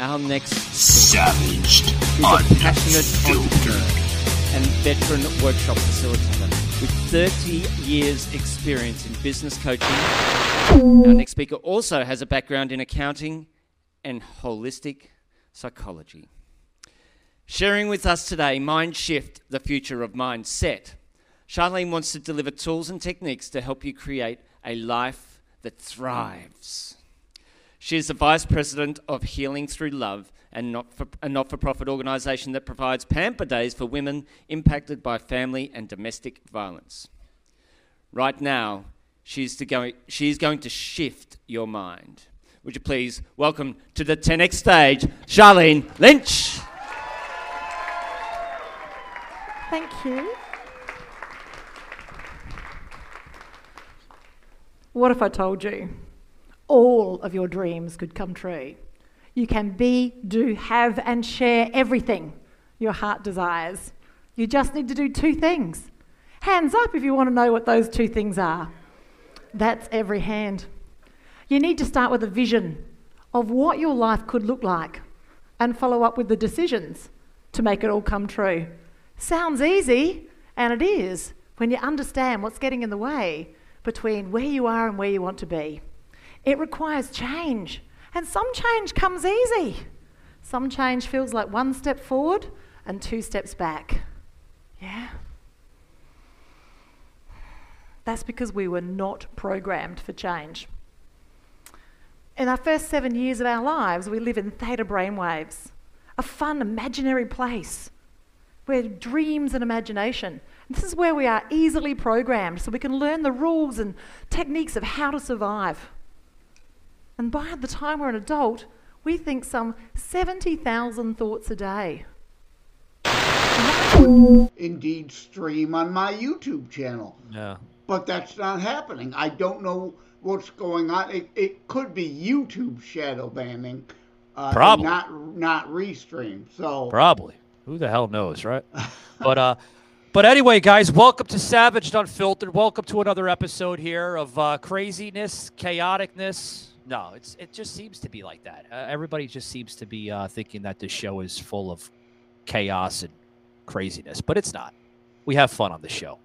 Our next Savaged. is a passionate entrepreneur and veteran workshop facilitator with 30 years' experience in business coaching. Our next speaker also has a background in accounting and holistic psychology. Sharing with us today, Mind Shift, the future of mindset. Sharlene wants to deliver tools and techniques to help you create a life that thrives. She is the Vice President of Healing Through Love, and not for, a not for profit organisation that provides pamper days for women impacted by family and domestic violence. Right now, she's, to go, going to shift your mind. Would you please welcome to the 10X stage, Sharlene Lynch? Thank you. What if I told you all of your dreams could come true? You can be, do, have, and share everything your heart desires. You just need to do two things. Hands up if you want to know what those two things are. That's every hand. You need to start with a vision of what your life could look like and follow up with the decisions to make it all come true. Sounds easy, and it is when you understand what's getting in the way between where you are and where you want to be. It requires change, and some change comes easy. Some change feels like one step forward and two steps back. Yeah? That's because we were not programmed for change. In our first seven years of our lives, we live in theta brainwaves, a fun, imaginary place where dreams and imagination. This is where we are easily programmed so we can learn the rules and techniques of how to survive. And by the time we're an adult, we think some 70,000 thoughts a day. Indeed, stream on my YouTube channel. Yeah. But that's not happening. I don't know what's going on. It, it could be YouTube shadow banning. Uh, Probably. Not not restream. So Probably. Who the hell knows, right? but uh but anyway, guys, welcome to Savaged Unfiltered. Welcome to another episode here of uh, craziness, chaoticness. No, it's it just seems to be like that. Uh, everybody just seems to be uh, thinking that this show is full of chaos and craziness, but it's not. We have fun on the show.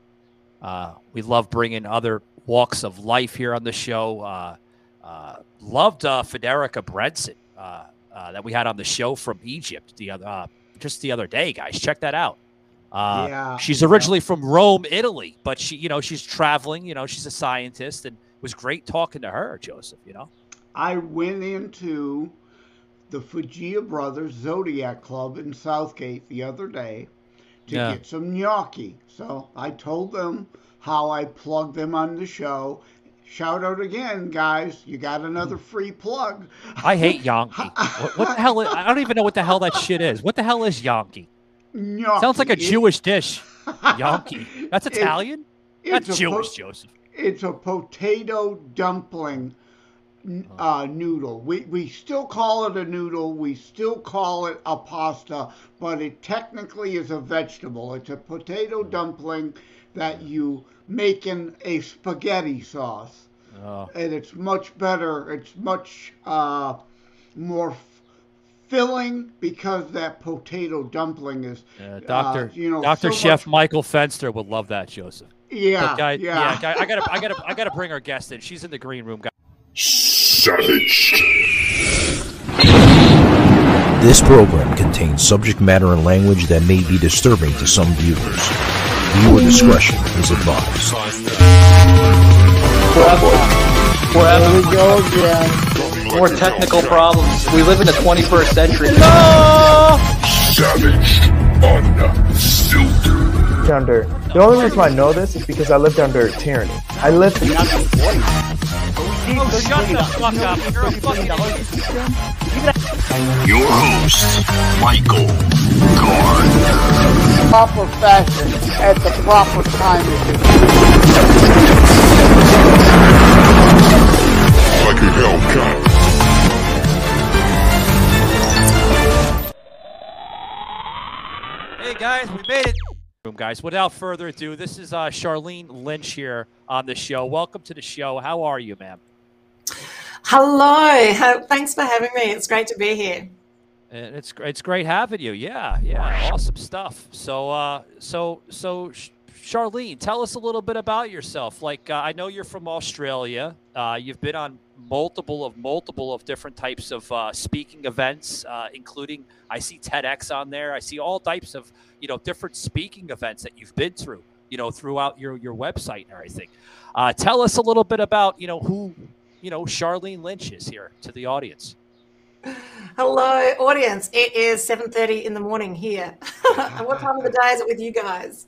Uh, we love bringing other walks of life here on the show. Uh, uh, loved uh, Federica Brenson uh, uh, that we had on the show from Egypt the other uh, just the other day, guys. Check that out. Uh, Yeah, she's yeah. originally from Rome, Italy, but she, you know, she's traveling. You know, she's a scientist, and it was great talking to her, Joseph. You know, I went into the Fujia Brothers Zodiac Club in Southgate the other day to Yeah. get some gnocchi. So I told them how I plugged them on the show. Shout out again, guys. You got another hmm. free plug. I hate Yankee. what, what the hell? Is, I don't even know what the hell that shit is. What the hell is Yankee? Gnocchi. Sounds like a It- Jewish dish. Yankee. That's It- Italian. it's That's Jewish, Joseph. It's a potato dumpling uh, noodle. We, we still call it a noodle. We still call it a pasta, but it technically is a vegetable. It's a potato dumpling that you make in a spaghetti sauce. Oh. And it's much better. It's much uh, more f- filling because that potato dumpling is, Uh, Doctor, uh, you know, Doctor so Chef much- Michael Fenster would love that, Joseph. yeah, But guy, yeah. guy, I gotta, I gotta, I gotta bring our guest in. She's in the green room, guys. Savaged. This program contains subject matter and language that may be disturbing to some viewers. Viewer discretion is advised. There we go again. More technical problems. We live in the 21st century. Savaged. Unfiltered. under. The only reason I know this is because I lived under tyranny. I lived. Shut the fuck up! You're a fucking. Your host, Michael Gardner. proper fashion at the proper time. Like a Hellcat. Hey guys, we made it. Room guys. Without further ado, this is uh, Sharlene Lynch here on the show. Welcome to the show. How are you, ma'am? Hello. Thanks for having me. It's great to be here. And it's it's great having you. Yeah, yeah, awesome stuff. So uh, so so Sharlene, tell us a little bit about yourself. Like uh, I know you're from Australia. Uh, you've been on multiple of multiple of different types of uh, speaking events, uh, including I see TEDx on there. I see all types of you know different speaking events that you've been through. You know throughout your your website and everything. Uh, tell us a little bit about you know who you know Sharlene Lynch is here to the audience. Hello, audience. It is 7:30 in the morning here. what time of the day is it with you guys?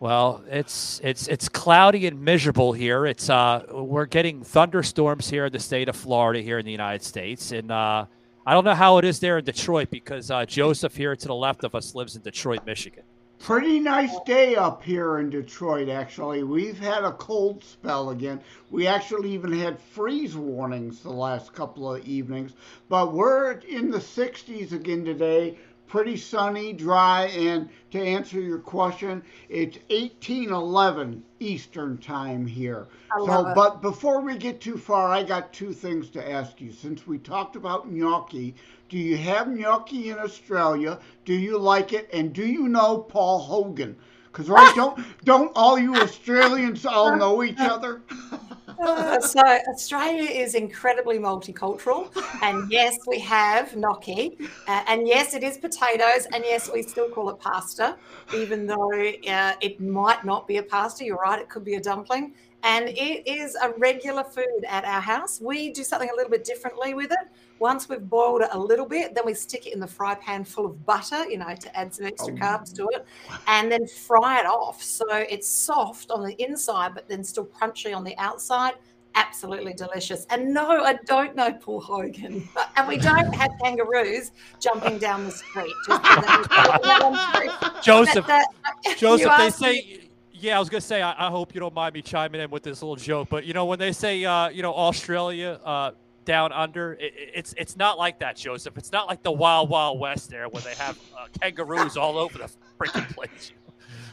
Well, it's it's it's cloudy and miserable here. It's uh we're getting thunderstorms here in the state of Florida here in the United States, and uh, I don't know how it is there in Detroit because uh, Joseph here to the left of us lives in Detroit, Michigan. Pretty nice day up here in Detroit, actually. We've had a cold spell again. We actually even had freeze warnings the last couple of evenings, but we're in the 60s again today. Pretty sunny, dry, and to answer your question, it's 1811 Eastern time here. I so, love it. but before we get too far, I got two things to ask you. Since we talked about gnocchi, do you have gnocchi in Australia? Do you like it? And do you know Paul Hogan? Because right, don't don't all you Australians all know each other? So Australia is incredibly multicultural, and yes, we have gnocchi, uh, and yes, it is potatoes, and yes, we still call it pasta, even though uh, it might not be a pasta. You're right; it could be a dumpling, and it is a regular food at our house. We do something a little bit differently with it. Once we've boiled it a little bit, then we stick it in the fry pan full of butter, you know, to add some extra carbs to it, and then fry it off. So it's soft on the inside, but then still crunchy on the outside. Absolutely delicious. And no, I don't know Paul Hogan. And we don't have kangaroos jumping down the street. Just so that- Joseph, that- that- Joseph, they say. me- Yeah, I was gonna say. I, I hope you don't mind me chiming in with this little joke, but you know when they say, uh, you know, Australia uh, down under, it, it's it's not like that, Joseph. It's not like the Wild Wild West there, where they have uh, kangaroos all over the freaking place.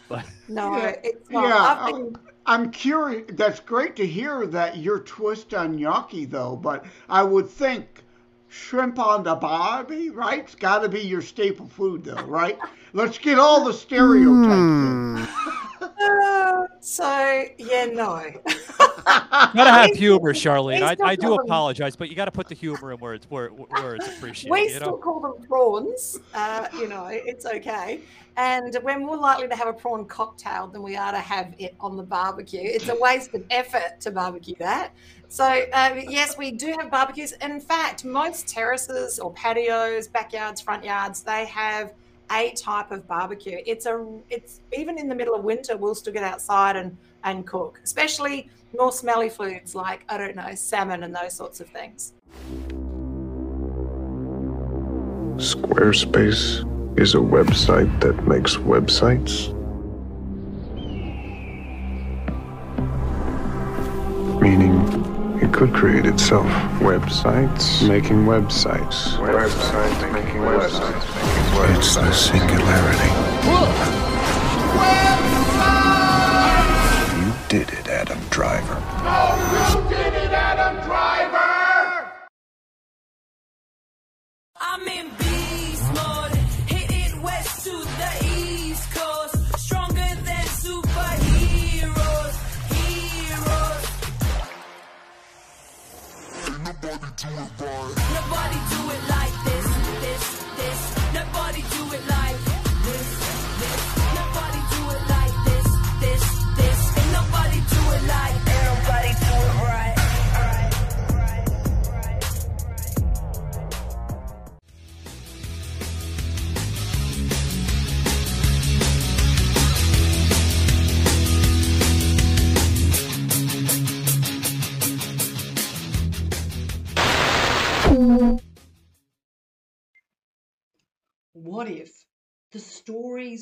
But No, Yeah, it's not. yeah, I've been I'm curious. That's great to hear that your twist on gnocchi, though. But I would think shrimp on the barbie, right? It's got to be your staple food, though, right? Let's get all the stereotypes in. Uh, so yeah, no. gotta have humor, Sharlene. I, I do them- apologize, but you got to put the humor in where it's where, where it's appreciated. we still know? call them prawns. Uh, you know, it's okay. And we're more likely to have a prawn cocktail than we are to have it on the barbecue. It's a waste of effort to barbecue that. So uh, yes, we do have barbecues. In fact, most terraces or patios, backyards, front yards, they have a type of barbecue. It's a it's even in the middle of winter, we'll still get outside and and cook, especially more smelly foods like I don't know salmon and those sorts of things. Squarespace is a website that makes websites. Could create itself. Websites making websites. Websites making websites. It's the singularity. You did it, Adam Driver. Oh, I'm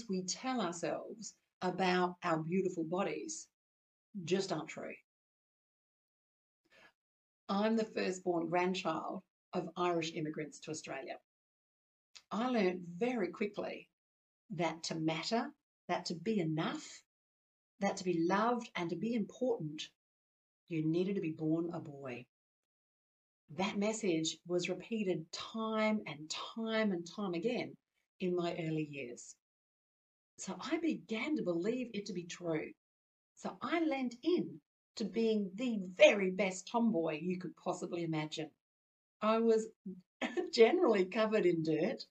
we tell ourselves about our beautiful bodies just aren't true? I'm the firstborn grandchild of Irish immigrants to Australia. I learned very quickly that to matter, that to be enough, that to be loved and to be important, you needed to be born a boy. that message was repeated time and time and time again in my early years. So I began to believe it to be true. So I lent in to being the very best tomboy you could possibly imagine. I was generally covered in dirt.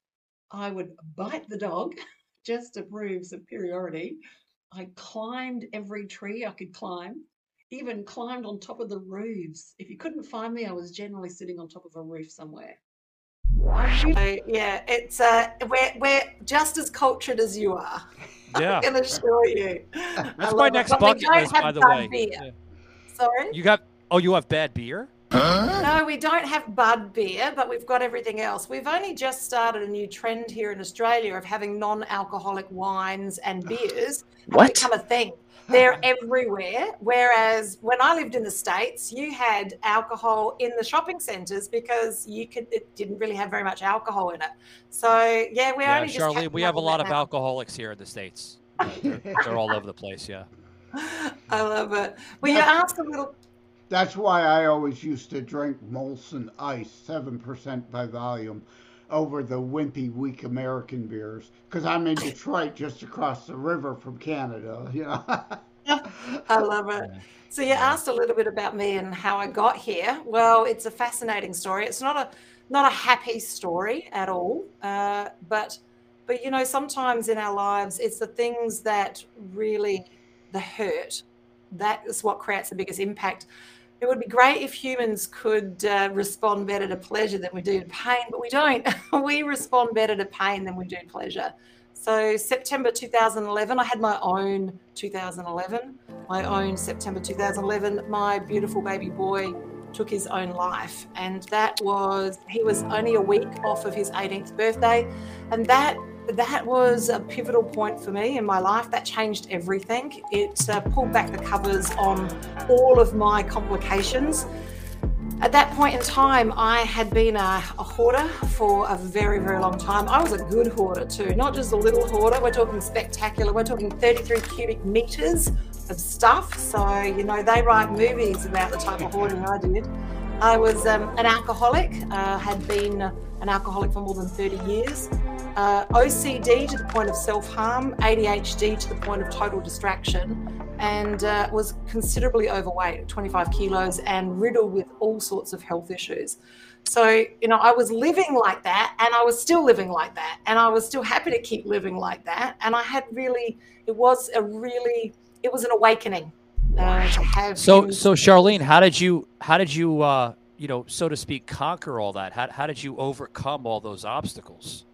I would bite the dog just to prove superiority. I climbed every tree I could climb, even climbed on top of the roofs. If you couldn't find me, I was generally sitting on top of a roof somewhere. I really So, yeah, it's uh, we're we're just as cultured as you are. Yeah. I can assure you. That's love my next But we bucket don't list, have by the way. beer. Yeah. Sorry. You got? Oh, you have bad beer? No, we don't have bud beer, but we've got everything else. We've only just started a new trend here in Australia of having non-alcoholic wines and beers. What? become a thing. They're everywhere. Whereas when I lived in the states, you had alcohol in the shopping centres because you could. It didn't really have very much alcohol in it. So yeah, we're Yeah, only just Sharlene, catching we have a lot of now. alcoholics here in the states. They're, they're all over the place. Yeah. I love it. Well, you asked a little. That's why I always used to drink Molson Ice, 7% by volume, over the wimpy, weak American beers. Because I'm in Detroit, just across the river from Canada, you know. I love it. So you asked a little bit about me and how I got here. Well, it's a fascinating story. It's not a not a happy story at all, uh, but but you know sometimes in our lives it's the things that really the hurt that is what creates the biggest impact. It would be great if humans could uh, respond better to pleasure than we do to pain, but we don't. we respond better to pain than we do pleasure. So September 2011, I had my own 2011, my own September 2011. My beautiful baby boy took his own life, and that was he was only a week off of his 18th birthday, and that that was a pivotal point for me in my life. That changed everything. It uh, pulled back the covers on all of my complications. At that point in time, I had been a, a hoarder for a very, very long time. I was a good hoarder too, not just a little hoarder. We're talking spectacular. We're talking 33 cubic meters of stuff. So, you know, they write movies about the type of hoarding I did. I was um, an alcoholic, uh, had been an alcoholic for more than 30 years. Uh, OCD to the point of self harm, ADHD to the point of total distraction, and uh, was considerably overweight, 25 kilos, and riddled with all sorts of health issues. So, you know, I was living like that, and I was still living like that, and I was still happy to keep living like that. And I had really, it was a really, it was an awakening uh, to have. So him- so Sharlene, how did you how did you uh, you know so to speak conquer all that? How how did you overcome all those obstacles?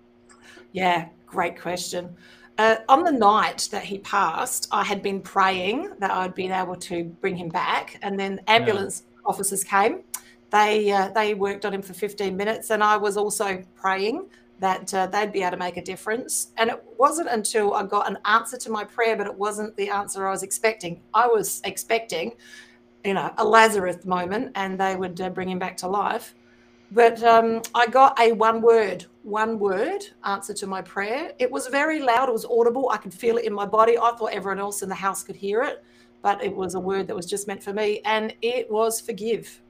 Yeah, great question. Uh, on the night that he passed, I had been praying that I'd been able to bring him back, and then ambulance officers came. They uh, they worked on him for 15 minutes, and I was also praying that uh, they'd be able to make a difference. And it wasn't until I got an answer to my prayer, but it wasn't the answer I was expecting. I was expecting, you know, a Lazarus moment, and they would uh, bring him back to life. But um, I got a one word, one word answer to my prayer. It was very loud, it was audible. I could feel it in my body. I thought everyone else in the house could hear it, but it was a word that was just meant for me. And it was forgive.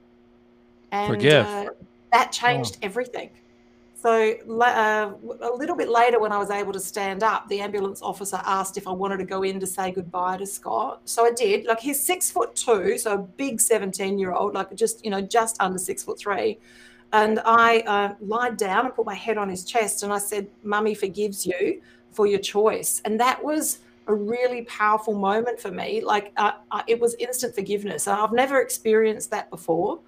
And Forgive. Uh, that changed everything. So uh, a little bit later, when I was able to stand up, the ambulance officer asked if I wanted to go in to say goodbye to Scott. So I did. Like he's six foot two, so a big seventeen-year-old, like just you know just under six foot three. And I uh, lied down and put my head on his chest, and I said, "Mummy forgives you for your choice." And that was a really powerful moment for me. Like uh, uh, it was instant forgiveness. I've never experienced that before,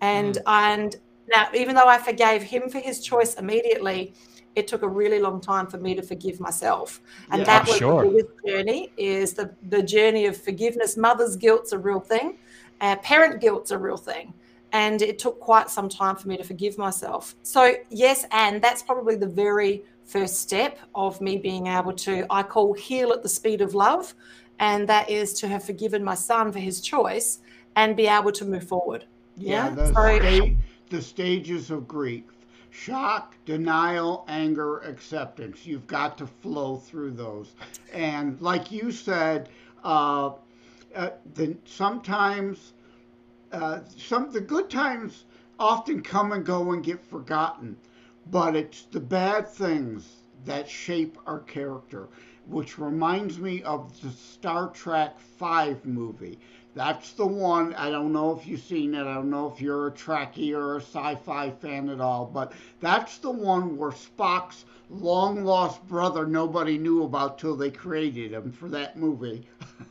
and and now even though I forgave him for his choice immediately, it took a really long time for me to forgive myself. And Yeah, that I'm was sure. the journey is the the journey of forgiveness. Mother's guilt's a real thing, uh, parent guilt's a real thing. And it took quite some time for me to forgive myself. So, yes, and that's probably the very first step of me being able to, I call heal at the speed of love. And that is to have forgiven my son for his choice and be able to move forward. Yeah, Yeah. the, So- sta- the stages of grief shock, denial, anger, acceptance. You've got to flow through those. And like you said, uh, uh, the, sometimes uh, some the good times often come and go and get forgotten, but it's the bad things that shape our character, which reminds me of the Star Trek V movie. That's the one. I don't know if you've seen it. I don't know if you're a Trekkie or a sci fi fan at all, but that's the one where Spock's long lost brother nobody knew about till they created him for that movie.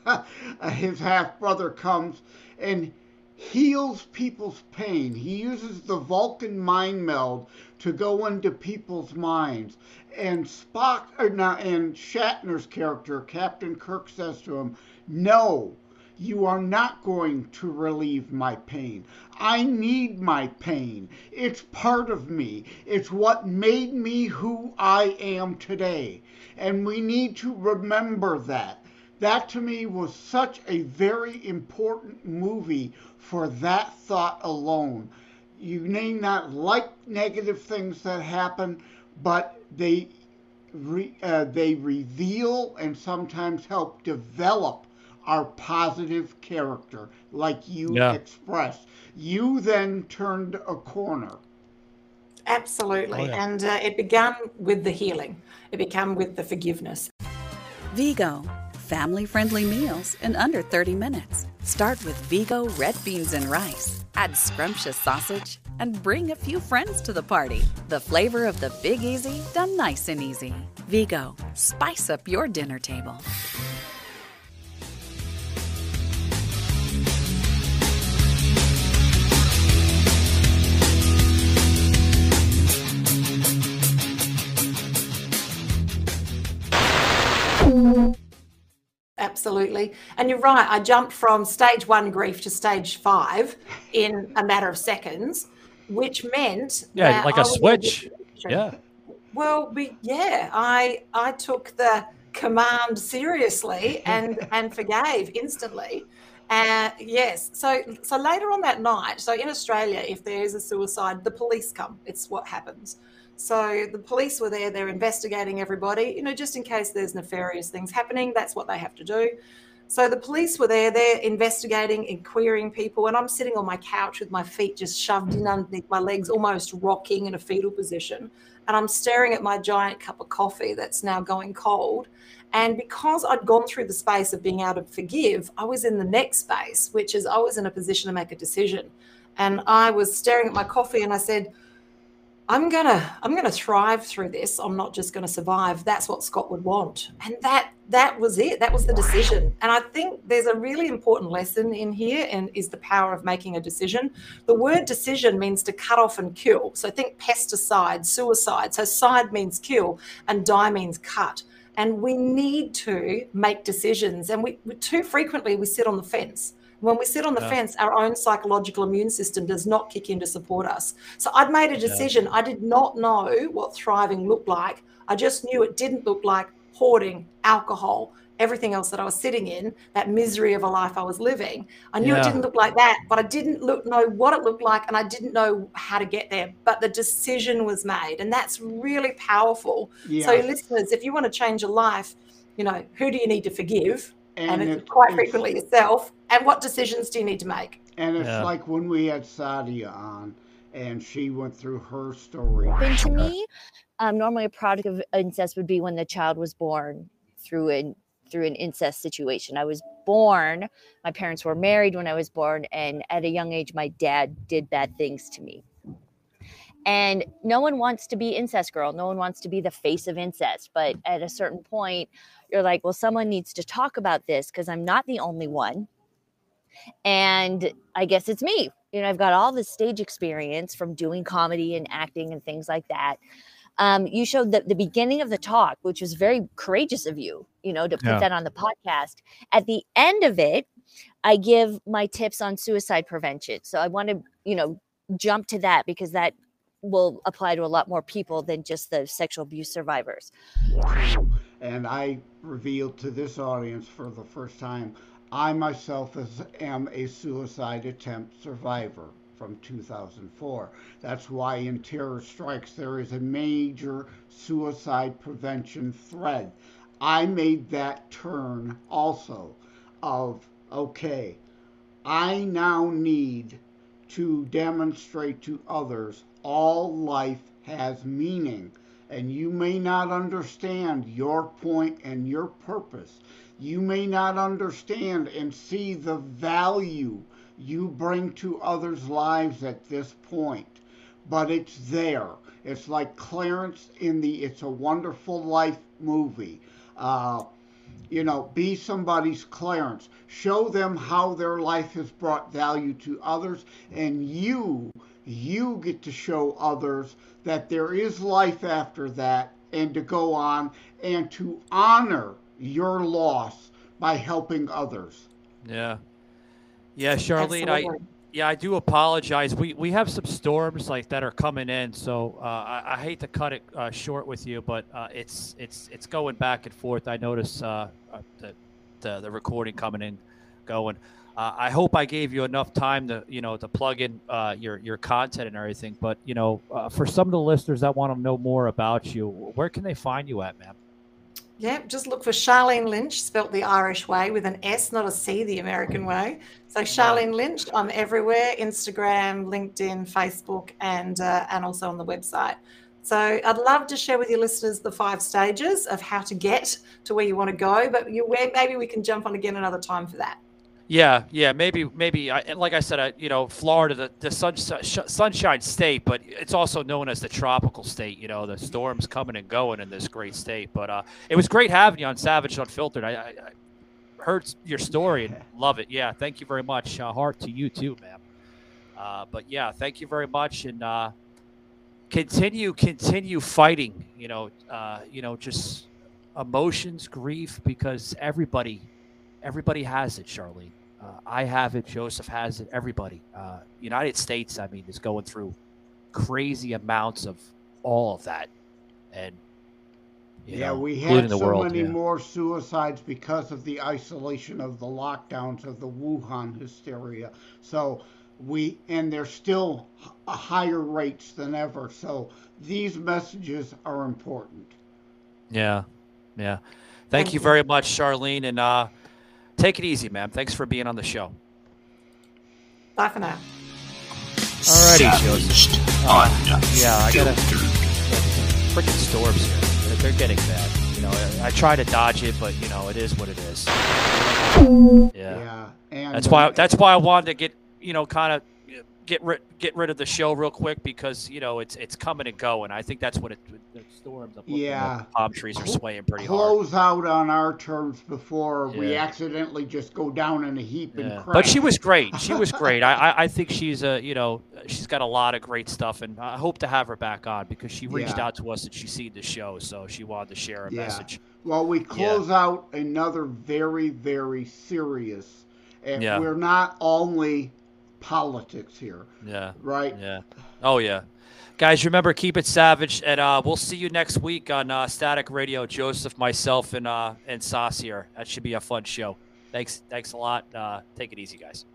His half brother comes and heals people's pain. He uses the Vulcan mind meld to go into people's minds. And Spock, uh, or not, and Shatner's character, Captain Kirk, says to him, No, you are not going to relieve my pain. I need my pain. It's part of me. It's what made me who I am today. And we need to remember that. That to me was such a very important movie for that thought alone. You may not like negative things that happen, but they re, uh, they reveal and sometimes help develop our positive character, like you Yeah. expressed. You then turned a corner. Absolutely. Oh, yeah. And uh, it began with the healing, it began with the forgiveness. Vigo, family friendly meals in under 30 minutes. Start with Vigo red beans and rice. Add scrumptious sausage and bring a few friends to the party. The flavor of the Big Easy done nice and easy. Vigo, spice up your dinner table. Absolutely. And you're right. I jumped from stage one grief to stage five in a matter of seconds, which meant. Yeah, like I a switch. Yeah. Well, we, yeah, I I took the command seriously and and forgave instantly. Uh, yes. So so later on that night, so in Australia, if there is a suicide, the police come. It's what happens. So the police were there. They're investigating everybody. You know, just in case there's nefarious things happening. That's what they have to do. So the police were there. They're investigating and querying people, and I'm sitting on my couch with my feet just shoved in underneath my legs, almost rocking in a fetal position and I'm staring at my giant cup of coffee that's now going cold. And because I'd gone through the space of being able to forgive, I was in the next space, which is I was in a position to make a decision. And I was staring at my coffee and I said, I'm gonna I'm gonna thrive through this. I'm not just gonna survive. That's what Scott would want. And that that was it. That was the decision. And I think there's a really important lesson in here and is the power of making a decision. The word decision means to cut off and kill. So think pesticide, suicide. So side means kill and die means cut. And we need to make decisions. And we too frequently we sit on the fence. When we sit on the Yeah. fence, our own psychological immune system does not kick in to support us. So I'd made a Yeah. decision. I did not know what thriving looked like. I just knew it didn't look like hoarding, alcohol, everything else that I was sitting in, that misery of a life I was living. I knew it didn't look like that, but I didn't look know what it looked like and I didn't know how to get there. But the decision was made. And that's really powerful. So listeners, if you want to change your life, you know, who do you need to forgive? And, And it's it- quite it's- frequently yourself. And what decisions do you need to make? And it's Yeah. like when we had Sadia on and she went through her story. happened to me. Um, normally, a product of incest would be when the child was born through an through an incest situation. I was born. My parents were married when I was born, and at a young age, my dad did bad things to me. And no one wants to be incest girl. No one wants to be the face of incest. But at a certain point, you're like, well, someone needs to talk about this because I'm not the only one. And I guess it's me. You know, I've got all this stage experience from doing comedy and acting and things like that. Um, you showed the, the beginning of the talk, which was very courageous of you, you know, to put Yeah. that on the podcast. At the end of it, I give my tips on suicide prevention. So I want to, you know, jump to that because that will apply to a lot more people than just the sexual abuse survivors. And I revealed to this audience for the first time, I myself is, am a suicide attempt survivor from 2004. That's why in Terror Strikes there is a major suicide prevention thread. I made that turn also of, okay, I now need to demonstrate to others all life has meaning. And you may not understand your point and your purpose. You may not understand and see the value you bring to others' lives at this point, but it's there. It's like Clarence in the It's a Wonderful Life movie. Uh, you know, be somebody's Clarence. Show them how their life has brought value to others, and you, you get to show others that there is life after that, and to go on and to honor your loss by helping others. Yeah. Yeah, Sharlene, I yeah, I do apologize. We we have some storms like that are coming in, so uh, I, I hate to cut it uh, short with you, but uh, it's it's it's going back and forth. I notice uh, uh, the, the the recording coming in, going. Uh, I hope I gave you enough time to you know to plug in uh, your your content and everything. But you know, uh, for some of the listeners that want to know more about you, where can they find you at, man? Yeah, just look for Sharlene Lynch, spelt the Irish way with an S, not a C, the American way. So Sharlene Lynch, I'm everywhere: Instagram, LinkedIn, Facebook, and uh, and also on the website. So I'd love to share with your listeners the five stages of how to get to where you want to go. But you, maybe we can jump on again another time for that. Yeah, yeah, maybe, maybe. I, and like I said, I, you know, Florida, the, the sun, sh- sunshine state, but it's also known as the tropical state. You know, the storms coming and going in this great state. But uh, it was great having you on Savage Unfiltered. I, I, I heard your story and love it. Yeah, thank you very much. Uh, heart to you too, man. Uh, but yeah, thank you very much, and uh, continue, continue fighting. You know, uh, you know, just emotions, grief, because everybody, everybody has it, Sharlene. Uh, I have it. Joseph has it. Everybody. Uh, United States, I mean, is going through crazy amounts of all of that, and yeah, know, we had the so world. many yeah. more suicides because of the isolation of the lockdowns of the Wuhan hysteria. So we and there's still higher rates than ever. So these messages are important. Yeah, yeah. Thank, you very much, Sharlene, and uh, take it easy, man. Thanks for being on the show. Bye for now. Alrighty, Joseph. Uh, yeah, I gotta. Freaking storms here. They're, they're getting bad. You know, I, I try to dodge it, but you know, it is what it is. Yeah. Yeah, and That's why. That's why I wanted to get you know kind of get rid get rid of the show real quick because you know it's it's coming and going. I think that's what it. The storms. At, Yeah. the palm trees are swaying pretty hard. close out on our terms before we accidentally just go down in a heap and crash. But she was great. She was great. I, I I think she's a you know she's got a lot of great stuff, and I hope to have her back on because she reached Yeah. out to us and she seen the show, so she wanted to share a Yeah. message. Well, we close out another very, very serious. And Yeah. we're not only politics here. Yeah. Right? Yeah. Oh, yeah. Guys, remember, keep it savage, and uh, we'll see you next week on uh, Static Radio. Joseph, myself, and uh, and Sauce here. That should be a fun show. Thanks, thanks a lot. Uh, take it easy, guys.